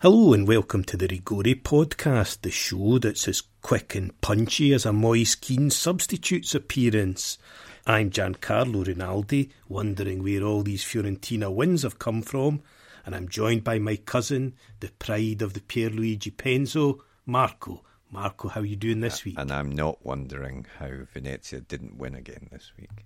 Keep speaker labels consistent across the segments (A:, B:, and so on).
A: Hello and welcome to the Rigori podcast, the show that's as quick and punchy as a Moise Kean substitute's appearance. I'm Giancarlo Rinaldi, wondering where all these Fiorentina wins have come from, and I'm joined by my cousin, the pride of the Pierluigi Penzo, Marco. Marco, how are you doing this week?
B: And I'm not wondering how Venezia didn't win again this week.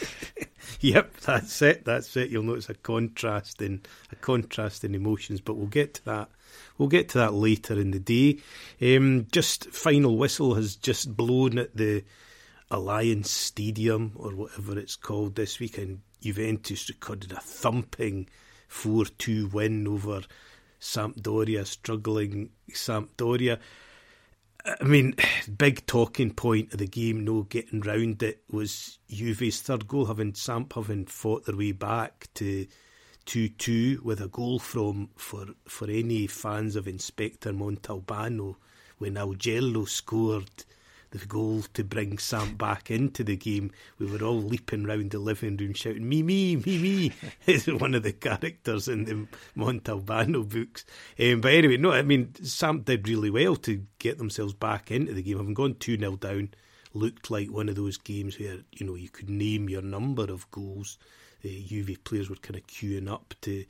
A: yep, that's it. That's it. You'll notice a contrast in a contrast in emotions, but we'll get to that. We'll get to that later in the day. Um, just final whistle has just blown at the Alliance Stadium or whatever it's called this week, and Juventus recorded a thumping four-two win over Sampdoria, struggling Sampdoria. I mean, big talking point of the game, no getting round it, was Juve's third goal, having Samp having fought their way back to 2 2 with a goal from, for, for any fans of Inspector Montalbano, when Augello scored the goal to bring Samp back into the game, we were all leaping round the living room shouting, me, me, me, me, is one of the characters in the Montalbano books. Um, but anyway, no, I mean, Samp did really well to get themselves back into the game. Having gone 2 0 down, looked like one of those games where, you know, you could name your number of goals. The Juve players were kind of queuing up to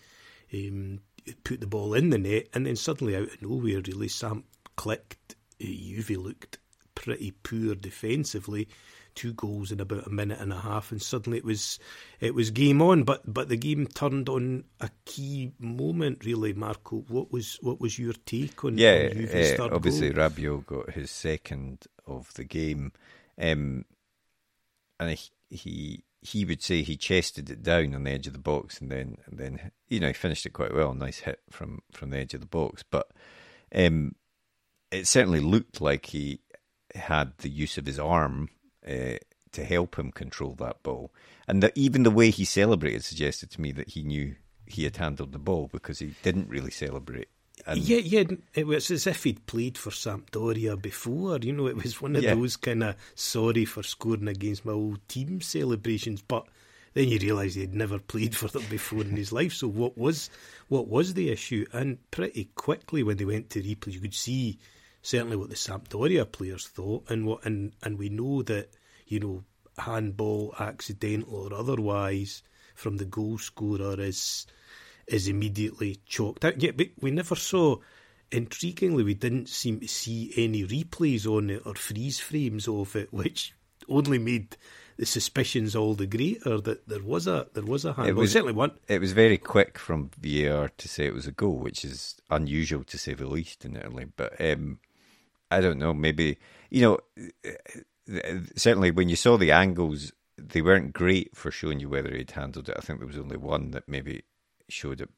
A: um, put the ball in the net, and then suddenly out of nowhere, really, Samp clicked. Uh, Juve looked pretty poor defensively. Two goals in about a minute and a half, and suddenly it was it was game on. But but the game turned on a key moment, really. Marco, what was what was your take on?
B: Yeah,
A: on
B: uh, obviously
A: goal?
B: Rabiot got his second of the game, um, and he, he he would say he chested it down on the edge of the box, and then and then you know he finished it quite well. Nice hit from from the edge of the box, but um, it certainly looked like he had the use of his arm uh, to help him control that ball. And the, even the way he celebrated suggested to me that he knew he had handled the ball because he didn't really celebrate.
A: And yeah, yeah, it was as if he'd played for Sampdoria before. You know, it was one of yeah. those kind of sorry for scoring against my old team celebrations. But then you realise he'd never played for them before in his life. So what was what was the issue? And pretty quickly, when they went to replay, you could see certainly what the Sampdoria players thought, and what and and we know that you know handball, accidental or otherwise, from the goal scorer is is immediately chalked out. Yet, but we never saw. Intriguingly, we didn't seem to see any replays on it or freeze frames of it, which only made the suspicions all the greater that there was a there was a handball. It was, certainly one.
B: It was very quick from VAR to say it was a goal, which is unusual to say the least in Italy. But um, I don't know. Maybe you know. Certainly, when you saw the angles, they weren't great for showing you whether he'd handled it. I think there was only one that maybe showed it.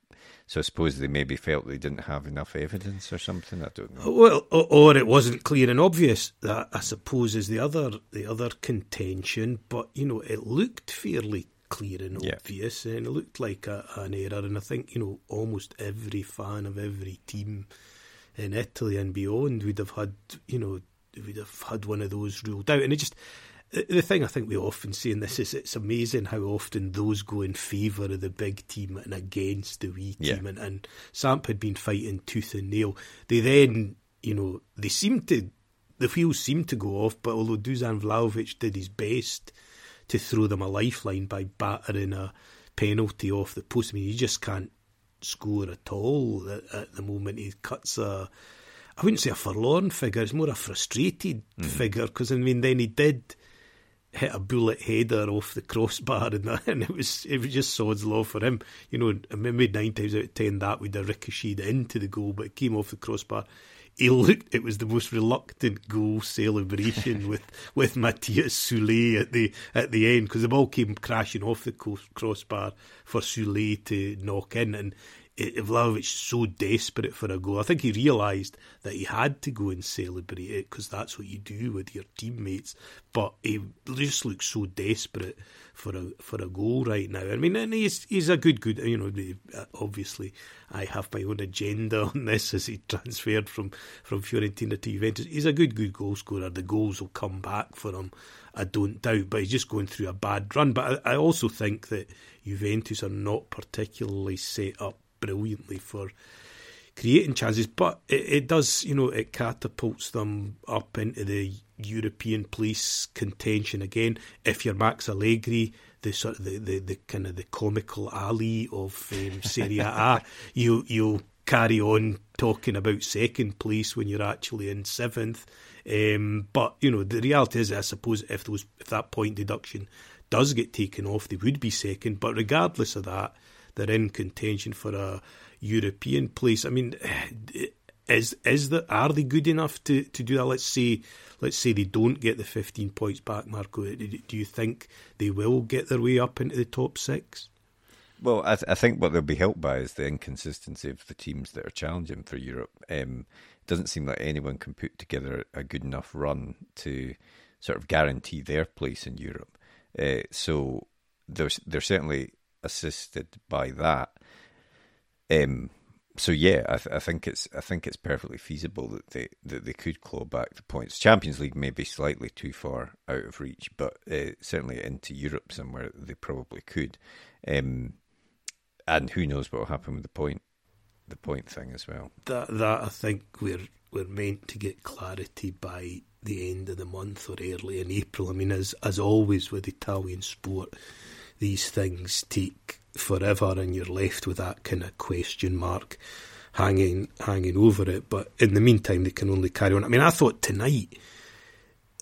B: So I suppose they maybe felt they didn't have enough evidence or something. I don't know.
A: Well, or, it wasn't clear and obvious. That I suppose is the other the other contention. But you know, it looked fairly clear and yeah. obvious, and it looked like a, an error. And I think you know almost every fan of every team in Italy and beyond, we'd have had, you know, we'd have had one of those ruled out. And it just, the thing I think we often say in this is it's amazing how often those go in favour of the big team and against the wee team. Yeah. And, and Samp had been fighting tooth and nail. They then, you know, they seemed to, the wheels seemed to go off, but although Dusan Vlahovic did his best to throw them a lifeline by battering a penalty off the post, I mean, you just can't score at all at, at the moment. He cuts a, I wouldn't say a forlorn figure, it's more a frustrated mm. figure because I mean, then he did hit a bullet header off the crossbar and that, and it was it was just sod's law for him. You know, maybe nine times out of ten that would have ricocheted into the goal, but it came off the crossbar he looked. It was the most reluctant goal celebration with with Matthias Soulé at the at the end because the ball came crashing off the crossbar for Soulé to knock in, and Vlahovic so desperate for a goal. I think he realised that he had to go and celebrate it because that's what you do with your teammates. But he just looks so desperate for a for a goal right now. I mean, and he's he's a good good. You know, uh, obviously I have my own agenda on this as he transferred from from Fiorentina to Juventus. He's a good good goal scorer. The goals will come back for him. I don't doubt, but he's just going through a bad run. But I, I also think that Juventus are not particularly set up brilliantly for creating chances, but it, it does, you know, it catapults them up into the European police contention again. If you're Max Allegri, the sort of the, the, the kind of the comical Ali of um, Serie A, you you carry on talking about second place when you're actually in seventh. Um, but you know the reality is, I suppose, if those if that point deduction does get taken off, they would be second. But regardless of that, they're in contention for a European place. I mean, is is that are they good enough to, to do that? Let's say let's say they don't get the 15 points back, Marco. Do you think they will get their way up into the top six?
B: Well, I, th- I think what they'll be helped by is the inconsistency of the teams that are challenging for Europe. Um, it doesn't seem like anyone can put together a good enough run to sort of guarantee their place in Europe. Uh, so they're, they're certainly assisted by that. Um, so yeah, I, th- I, think it's I think it's perfectly feasible that they that they could claw back the points. Champions League may be slightly too far out of reach, but uh, certainly into Europe somewhere they probably could. Um, and who knows what will happen with the point the point thing as well.
A: That that I think we're we're meant to get clarity by the end of the month or early in April. I mean, as as always with Italian sport, these things take forever, and you're left with that kind of question mark hanging hanging over it. But in the meantime, they can only carry on. I mean, I thought tonight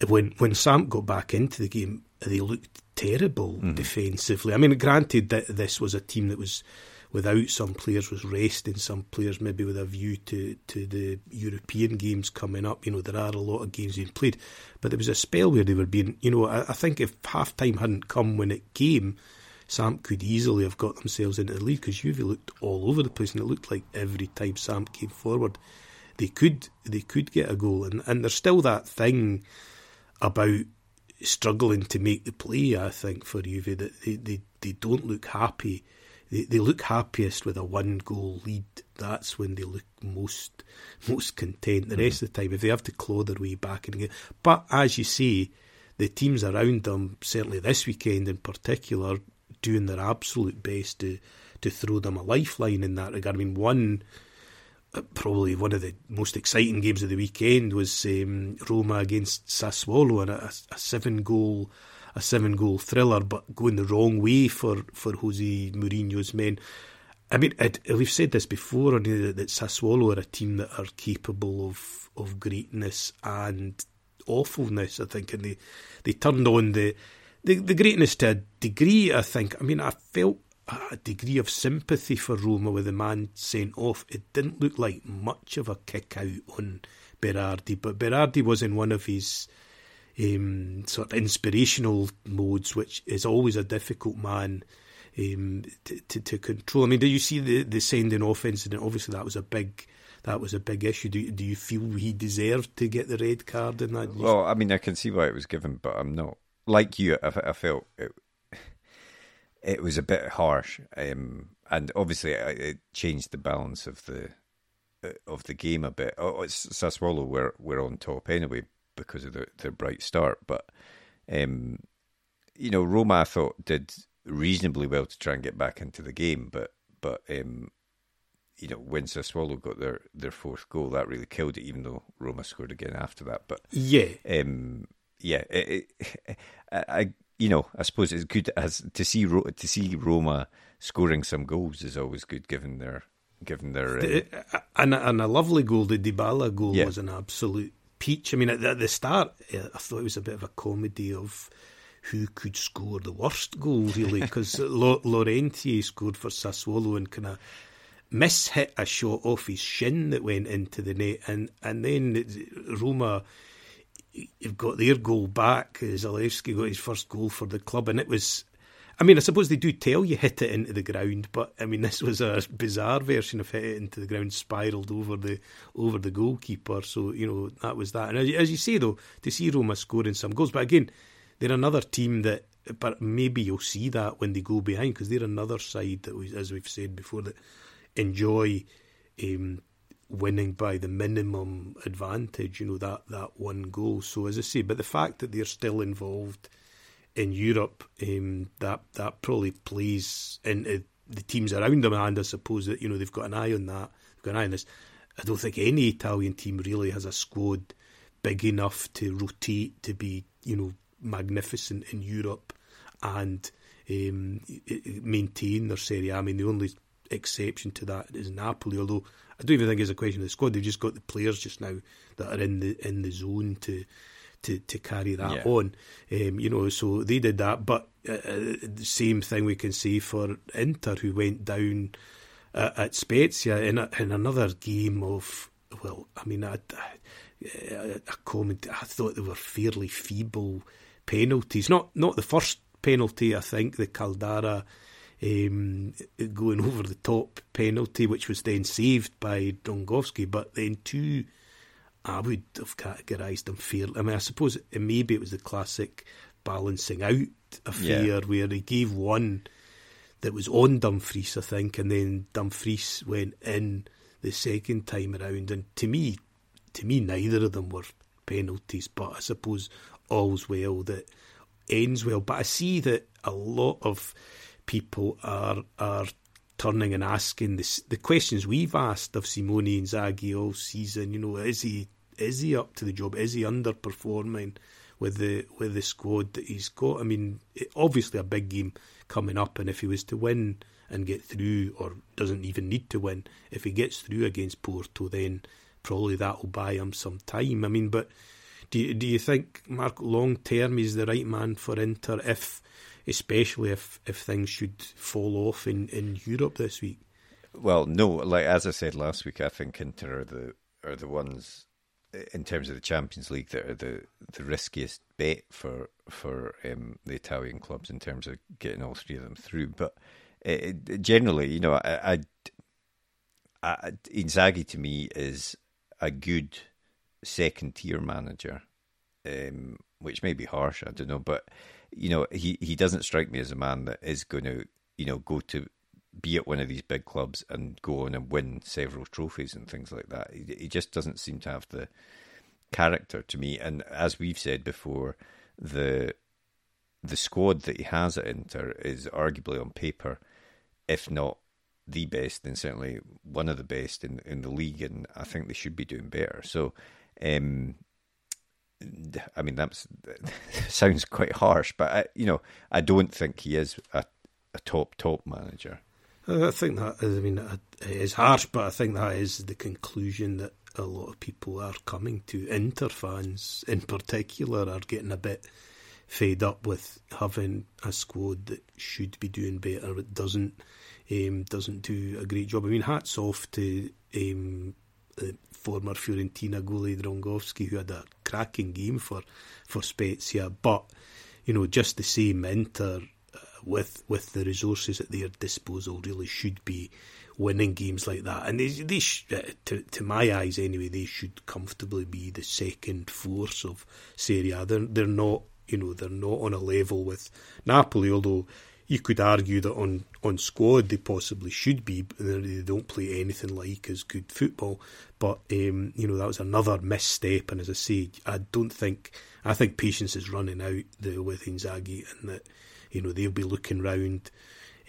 A: when when Samp got back into the game, they looked terrible mm. defensively. I mean, granted that this was a team that was without some players was resting some players maybe with a view to, to the European games coming up. You know, there are a lot of games being played, but there was a spell where they were being, you know, I, I think if half time hadn't come when it came, Samp could easily have got themselves into the lead because Juve looked all over the place, and it looked like every time Samp came forward, they could they could get a goal, and and there's still that thing about struggling to make the play. I think for Juve that they they, they don't look happy. They, they look happiest with a one goal lead. That's when they look most most content. The mm-hmm. rest of the time, if they have to claw their way back in again, but as you say, the teams around them, certainly this weekend in particular, doing their absolute best to to throw them a lifeline in that regard. I mean, one uh, probably one of the most exciting games of the weekend was um, Roma against Sassuolo and a, a, seven goal a seven goal thriller, but going the wrong way for for Jose Mourinho's men. I mean, we've said this before, that, that Sassuolo are a team that are capable of of greatness and awfulness. I think, and they they turned on the the, the greatness to a degree, I think. I mean, I felt a degree of sympathy for Roma with the man sent off. It didn't look like much of a kick out on Berardi, but Berardi was in one of his um, sort of inspirational modes, which is always a difficult man um, to, to, to, control. I mean, do you see the, the sending off incident? Obviously, that was a big that was a big issue. Do, do you feel he deserved to get the red card in that?
B: Well, I mean, I can see why it was given, but I'm not like you, I, I felt it, it was a bit harsh, um, and obviously it, changed the balance of the of the game a bit. Oh, it's Sassuolo were were on top anyway because of the, their bright start, but um, you know Roma I thought did reasonably well to try and get back into the game, but but um, you know when Sassuolo got their, their fourth goal, that really killed it. Even though Roma scored again after that, but
A: yeah,
B: um, yeah, it, it, I you know I suppose it's good as to see to see Roma scoring some goals is always good given their given their
A: uh, and, and a lovely goal. The Dybala goal yeah. was an absolute peach. I mean, at, at the start, eh, I thought it was a bit of a comedy of who could score the worst goal, really, because Laurienté scored for Sassuolo and kind of mishit a shot off his shin that went into the net, and and then Roma you've got their goal back. Zalewski got his first goal for the club, and it was. I mean, I suppose they do tell you hit it into the ground, but I mean, this was a bizarre version of hit it into the ground, spiralled over the over the goalkeeper. So you know that was that. And as, as you say, though, to see Roma scoring some goals, but again, they're another team that. But maybe you'll see that when they go behind, because they're another side that, we, as we've said before, that enjoy um, winning by the minimum advantage, you know, that, that one goal. So, as I say, but the fact that they're still involved in Europe, um, that that probably plays into the teams around them, and I suppose that, you know, they've got an eye on that. They've got an eye on this. I don't think any Italian team really has a squad big enough to rotate to be, you know, magnificent in Europe and um, maintain their Serie A. I mean, the only exception to that is Napoli. Although I don't even think it's a question of the squad; they've just got the players just now that are in the in the zone to to, to carry that yeah. on. Um, you know, so they did that. But uh, uh, the same thing we can say for Inter, who went down uh, at Spezia in, a, in another game of well, I mean, I, I, I, comment, I thought they were fairly feeble penalties. Not not the first penalty. I think the Caldara um, going over the top penalty, which was then saved by Dragowski, but then two. I would have categorised them fairly. I mean, I suppose maybe it was the classic balancing out affair yeah. where he gave one that was on Dumfries, I think, and then Dumfries went in the second time around. And to me, to me, neither of them were penalties, but I suppose all's well that ends well. But I see that a lot of people are are turning and asking this, the questions we've asked of Simone Inzaghi all season. You know, is he is he up to the job? Is he underperforming with the with the squad that he's got? I mean, obviously a big game coming up, and if he was to win and get through, or doesn't even need to win, if he gets through against Porto, then probably that will buy him some time. I mean, but do you, do you think Mark long term is the right man for Inter if especially if, if things should fall off in, in Europe this week?
B: Well, no. Like as I said last week, I think Inter are the are the ones in terms of the Champions League that are the, the riskiest bet for for um, the Italian clubs in terms of getting all three of them through. But uh, generally, you know, I, I, I, Inzaghi to me is a good second tier manager, um, which may be harsh, I don't know, but you know, he, he doesn't strike me as a man that is going to, you know, go to be at one of these big clubs and go on and win several trophies and things like that. He, he just doesn't seem to have the character to me. And as we've said before, the the squad that he has at Inter is arguably on paper, if not the best, then certainly one of the best in in the league, and I think they should be doing better. So, um, I mean, that sounds quite harsh, but I, you know, I don't think he is a, a top top manager.
A: I think that is, I mean, it is harsh, but I think that is the conclusion that a lot of people are coming to. Inter fans, in particular, are getting a bit fed up with having a squad that should be doing better, but doesn't um, doesn't do a great job. I mean, hats off to um, former Fiorentina goalie Dragowski, who had a cracking game for for Spezia. But you know, just the same, Inter uh, with with the resources at their disposal really should be winning games like that. And they, they sh- uh, to to my eyes anyway, they should comfortably be the second force of Serie A. They're they're not you know they're not on a level with Napoli, although you could argue that on, on squad they possibly should be. They don't play anything like as good football. But um, you know that was another misstep. And as I say, I don't think I think patience is running out the, with Inzaghi, and that you know they'll be looking round.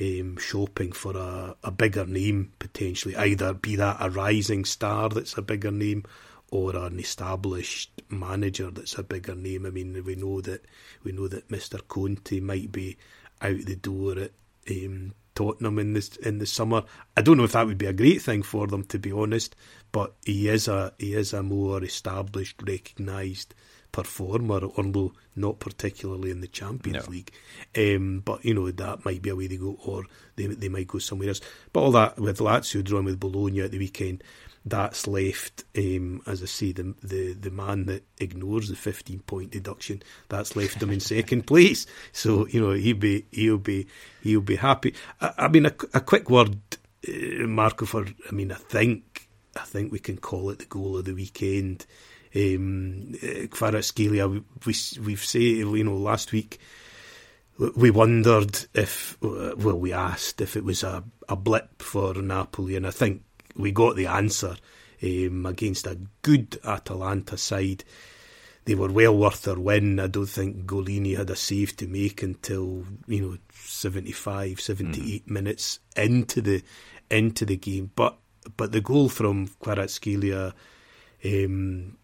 A: Um, shopping for a, a bigger name potentially, either be that a rising star that's a bigger name, or an established manager that's a bigger name. I mean, we know that we know that Mr. Conte might be out the door at um, Tottenham in this in the summer. I don't know if that would be a great thing for them, to be honest. But he is a he is a more established, recognised performer, although not particularly in the Champions no. League. Um, but you know that might be a way they go, or they they might go somewhere else. But all that with Lazio drawing with Bologna at the weekend, that's left, um, as I say, the, the the man that ignores the fifteen point deduction. That's left him in second place. So you know he'll be he'll be he'll be happy. I, I mean, a, a, quick word, uh, Marco. For I mean, I think I think we can call it the goal of the weekend. Um, Kvaratskhelia, we, we we've said you know last week we wondered if, well, we asked if it was a, a blip for Napoli, and I think we got the answer um, against a good Atalanta side. They were well worth their win. I don't think Gollini had a save to make until you know 75, 78 mm. minutes into the into the game. But but the goal from Kvaratskhelia, um,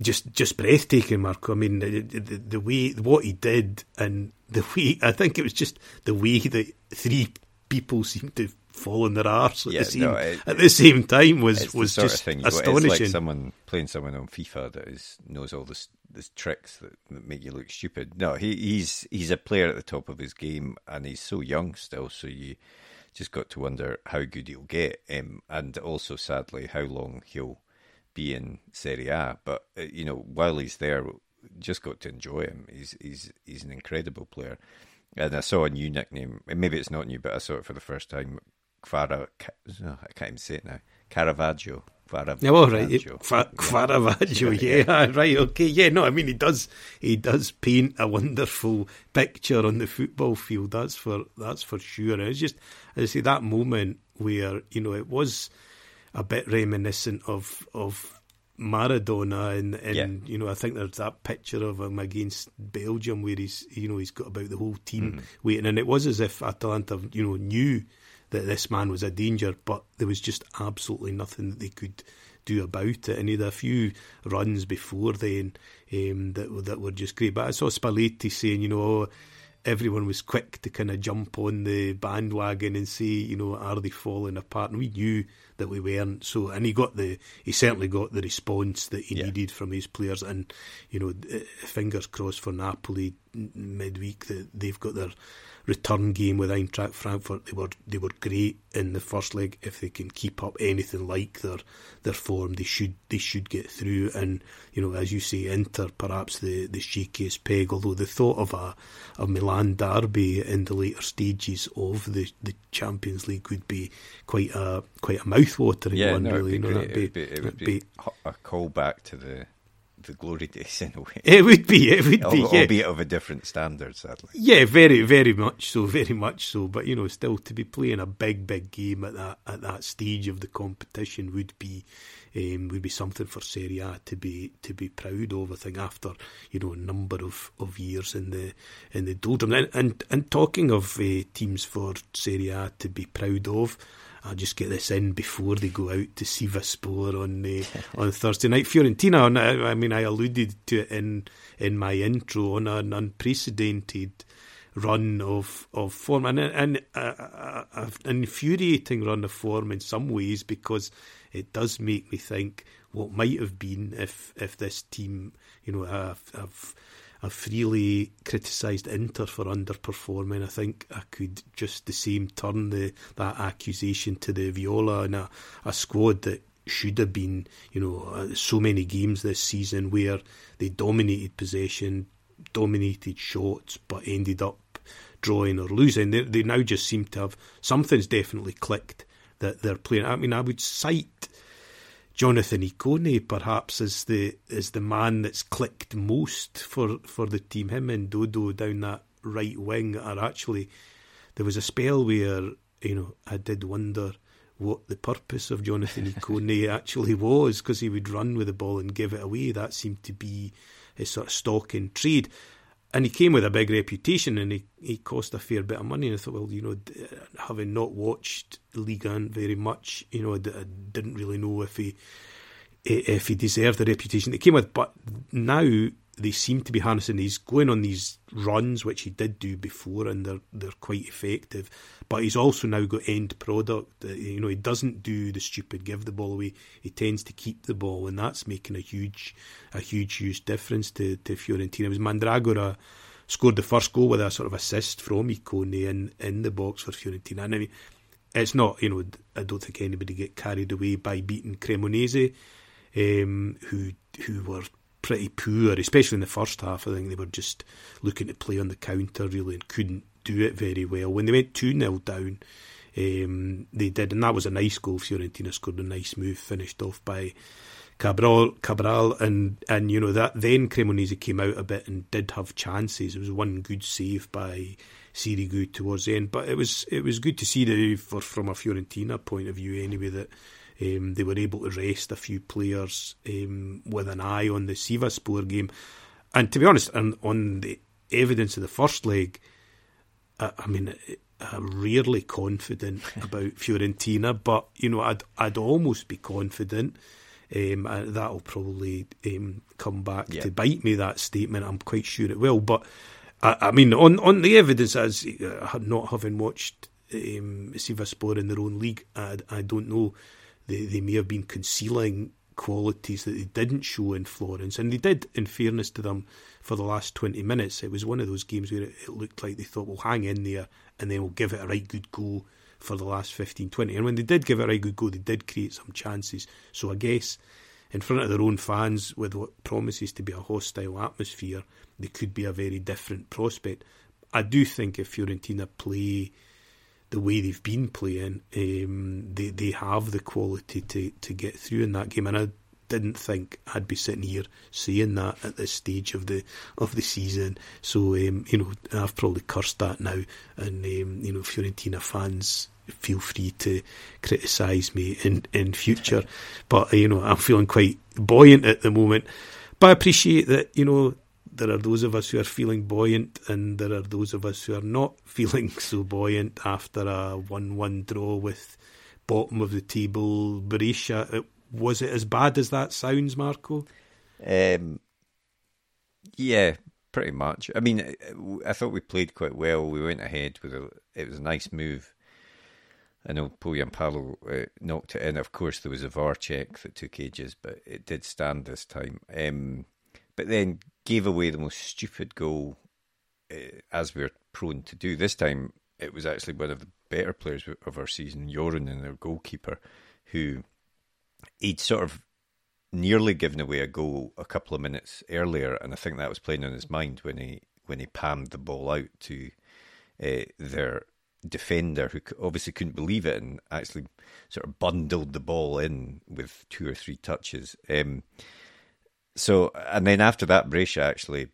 A: just just breathtaking, Marco. I mean, the, the, the, way what he did, and the way I think it was just the way that three people seemed to fall on their arse at, yeah, the, same, no, it, at the same time was was just astonishing. It's
B: like someone playing someone on FIFA that is knows all the the tricks that, that, make you look stupid. No, he, he's he's a player at the top of his game, and he's so young still. So you just got to wonder how good he'll get, um, and also sadly how long he'll be in Serie A. But uh, you know, while he's there, just got to enjoy him. He's he's he's an incredible player. And I saw a new nickname. Maybe it's not new, but I saw it for the first time. Kvara, I can't even say it now. Caravaggio.
A: Caravaggio. Oh, right. Qu- Caravaggio, yeah, right, okay, yeah. No, I mean he does, he does paint a wonderful picture on the football field. That's for that's for sure. It's just, as I say, that moment where you know it was a bit reminiscent of of Maradona and, and yeah. you know I think there's that picture of him against Belgium where he's you know he's got about the whole team mm-hmm. waiting and it was as if Atalanta you know knew that this man was a danger but there was just absolutely nothing that they could do about it and he had a few runs before then um, that that were just great but I saw Spalletti saying you know everyone was quick to kind of jump on the bandwagon and say, you know, are they falling apart? And we knew that we weren't. So, and he got the, he certainly got the response that he yeah. needed from his players. And, you know, uh, fingers crossed for Napoli midweek that they've got their return game with Eintracht Frankfurt, they were they were great in the first leg. If they can keep up anything like their their form, they should they should get through. And you know, as you say, Inter perhaps the, the shakiest peg. Although the thought of a a Milan derby in the later stages of the, the Champions League would be quite a quite a mouthwatering
B: yeah,
A: one.
B: No,
A: really,
B: you know, that'd be, it would be, it would be, be a callback to the the glory days in a way.
A: It would be, it would be, yeah.
B: albeit of a different standard, sadly.
A: Yeah, very, very much so, very much so. But you know, still to be playing a big, big game at that at that stage of the competition would be um, would be something for Serie A to be to be proud of. I think after you know a number of, of years in the in the doldrum, and and, and talking of uh, teams for Serie A to be proud of. I'll just get this in before they go out to see Sivasspor on uh, on Thursday night. Fiorentina, I, I mean, I alluded to it in in my intro on an unprecedented run of of form and and uh, an infuriating run of form in some ways because it does make me think what might have been if if this team, you know, have, have I've freely criticised Inter for underperforming. I think I could just the same turn the that accusation to the Viola and a, a squad that should have been, you know, uh, so many games this season where they dominated possession, dominated shots, but ended up drawing or losing. They, they now just seem to have something's definitely clicked that they're playing. I mean, I would cite Jonathan Ikone perhaps is the is the man that's clicked most for, for the team. Him and Dodo down that right wing are actually there was a spell where, you know, I did wonder what the purpose of Jonathan Ikone actually was because he would run with the ball and give it away. That seemed to be his sort of stock in trade and he came with a big reputation and he, he cost a fair bit of money. And I thought, well, you know, having not watched Liga very much, you know, I didn't really know if he eh, if he deserved the reputation that came with. But now they seem to be harnessing. He's going on these runs, which he did do before, and they're they're quite effective. But he's also now got end product. You know, he doesn't do the stupid give the ball away. He tends to keep the ball, and that's making a huge a huge huge difference to to Fiorentina. It was Mandragora scored the first goal with a sort of assist from Ikone in in the box for Fiorentina. And I mean, it's not you know I don't think anybody get carried away by beating Cremonese, um, who who were pretty poor, especially in the first half. I think they were just looking to play on the counter really and couldn't do it very well. When they went 2 0 down, um, they did, and that was a nice goal. Fiorentina scored a nice move, finished off by Cabral, Cabral, and and you know that then Cremonese came out a bit and did have chances. It was one good save by Sirigu towards the end, but it was it was good to see that for from a Fiorentina point of view anyway that um, they were able to rest a few players um, with an eye on the Sivasspor game. And to be honest, on, on the evidence of the first leg, I, I mean, I'm rarely confident about Fiorentina, but you know, I'd I'd almost be confident. Um, that'll probably um, come back yeah. to bite me. That statement, I'm quite sure it will. But I, I mean, on on the evidence, as uh, not having watched um, Sivasspor in their own league, I, I don't know. They they may have been concealing qualities that they didn't show in Florence, and they did. In fairness to them, for the last twenty minutes, it was one of those games where it, it looked like they thought, "We'll hang in there, and then we'll give it a right good go." For the last 15, 20. And when they did give it a right good go, they did create some chances. So I guess in front of their own fans with what promises to be a hostile atmosphere, they could be a very different prospect. I do think if Fiorentina play the way they've been playing, um, they they have the quality to, to get through in that game. And I didn't think I'd be sitting here saying that at this stage of the of the season. So um, you know, I've probably cursed that now, and um, you know, Fiorentina fans feel free to criticise me in in future. But you know, I'm feeling quite buoyant at the moment. But I appreciate that you know there are those of us who are feeling buoyant, and there are those of us who are not feeling so buoyant after a one-one draw with bottom of the table Brescia. Was it as bad as that sounds, Marco? Um,
B: yeah, pretty much. I mean, I thought we played quite well. We went ahead with a. It was a nice move. I know Pohjanpalo uh, knocked it in. Of course, there was a VAR check that took ages, but it did stand this time. Um, but then gave away the most stupid goal, uh, as we're prone to do. This time, it was actually one of the better players of our season, Joronen, and their goalkeeper, who he'd sort of nearly given away a goal a couple of minutes earlier, and I think that was playing on his mind when he when he palmed the ball out to uh, their defender, who obviously couldn't believe it and actually sort of bundled the ball in with two or three touches. Um, so, and then after that, Brescia actually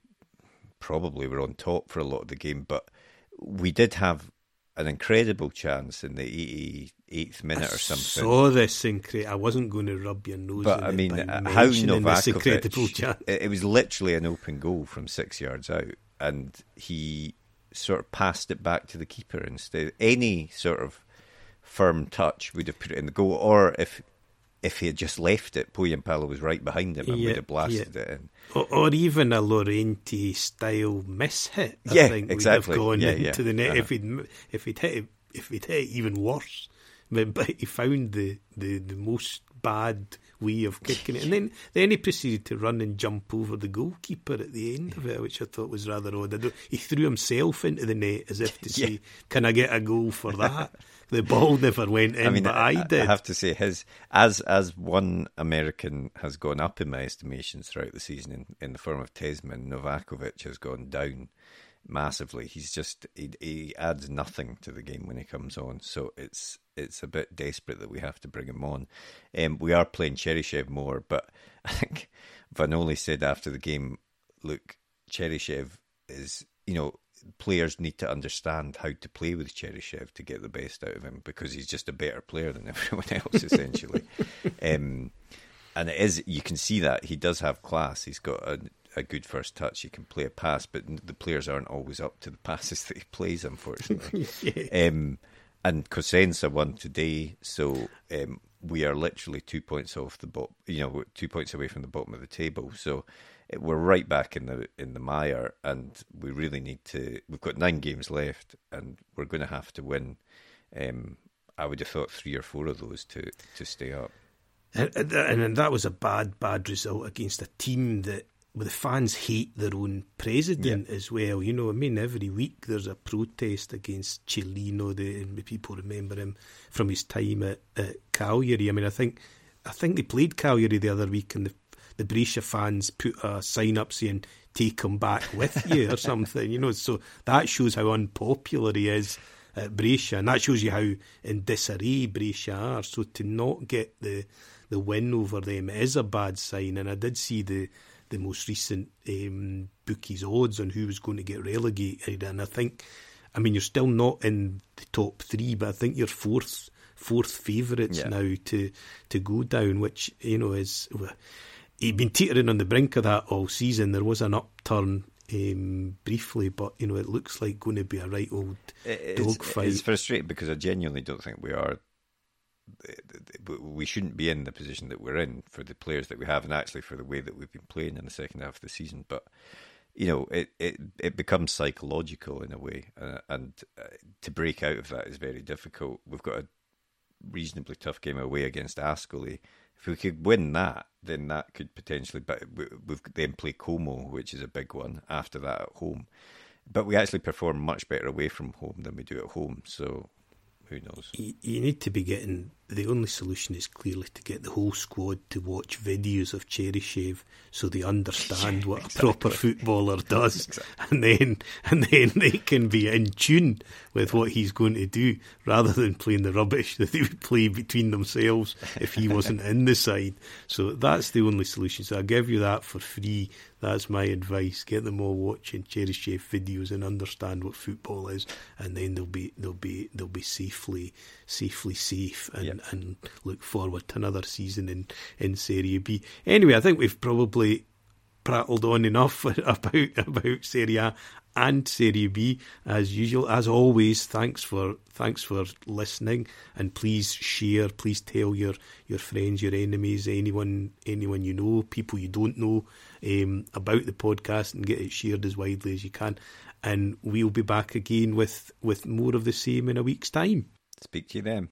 B: probably were on top for a lot of the game, but we did have an incredible chance in the 88th minute
A: I
B: or something.
A: saw this incredible. I wasn't going to rub your nose.
B: But I mean, how Novakovich? It, it was literally an open goal from six yards out, and he sort of passed it back to the keeper instead. Any sort of firm touch would have put it in the goal, or if if he had just left it, Pohjanpalo was right behind him and yeah, would have blasted yeah. it in.
A: Or, or, even a Laurienté style miss hit. I
B: yeah,
A: think
B: exactly.
A: would have
B: gone
A: yeah, into the net uh-huh. if he'd if he'd hit it, if he'd hit it even worse. But, but he found the, the, the most bad way of kicking it, and then then he proceeded to run and jump over the goalkeeper at the end of it, which I thought was rather odd. He threw himself into the net as if to say, "Can I get a goal for that?" the ball never went in, I mean, but I, I, did.
B: I have to say, his as as one American has gone up in my estimations throughout the season in, in the form of Tessmann, Novakovich has gone down massively. He's just he, he adds nothing to the game when he comes on, so it's it's a bit desperate that we have to bring him on. Um, we are playing Cheryshev more, but I think Vanoli said after the game, "Look, Cheryshev is you know players need to understand how to play with Cheryshev to get the best out of him because he's just a better player than everyone else, essentially. um, and it is you can see that he does have class. He's got a, a good first touch. He can play a pass, but the players aren't always up to the passes that he plays, unfortunately. yeah. um, and Cosenza won today, so um, we are literally two points off the bottom. You know, two points away from the bottom of the table. So we're right back in the in the mire, and we really need to. We've got nine games left, and we're going to have to win. Um, I would have thought three or four of those to to stay up.
A: And, and that was a bad, bad result against a team that well, the fans hate their own president yeah. as well. You know, I mean, every week there's a protest against Cellino. The people remember him from his time at, at Cagliari. I mean, I think I think they played Cagliari the other week, and the the Brescia fans put a sign up saying "Take him back with you" or something. You know, so that shows how unpopular he is at Brescia, and that shows you how in disarray Brescia are. So to not get the the win over them is a bad sign. And I did see the the most recent um, bookies odds on who was going to get relegated, and I think, I mean, you're still not in the top three, but I think you're fourth fourth favourites yeah. now to to go down, which you know is he'd been teetering on the brink of that all season. There was an upturn um, briefly, but you know it looks like going to be a right old dogfight.
B: It's frustrating because I genuinely don't think we are. We shouldn't be in the position that we're in for the players that we have, and actually for the way that we've been playing in the second half of the season. But you know, it it, it becomes psychological in a way, uh, and uh, to break out of that is very difficult. We've got a reasonably tough game away against Ascoli. If we could win that, then that could potentially. But we've then play Como, which is a big one after that at home. But we actually perform much better away from home than we do at home. So who knows?
A: You, you need to be getting the only solution is clearly to get the whole squad to watch videos of Cheryshev so they understand yeah, what exactly. a proper footballer does, exactly. and then and then they can be in tune with what he's going to do, rather than playing the rubbish that they would play between themselves if he wasn't in the side. So that's the only solution. So I'll give you that for free. That's my advice. Get them all watching Cheryshev videos and understand what football is, and then they'll be they'll be they'll be safely safely safe and, yep. and look forward to another season in, in Serie B. Anyway, I think we've probably prattled on enough about about Serie A and Serie B as usual. As always, thanks for thanks for listening, and please share. Please tell your your friends, your enemies, anyone anyone you know, people you don't know, um, about the podcast, and get it shared as widely as you can. And we'll be back again with with more of the same in a week's time.
B: Speak to you then.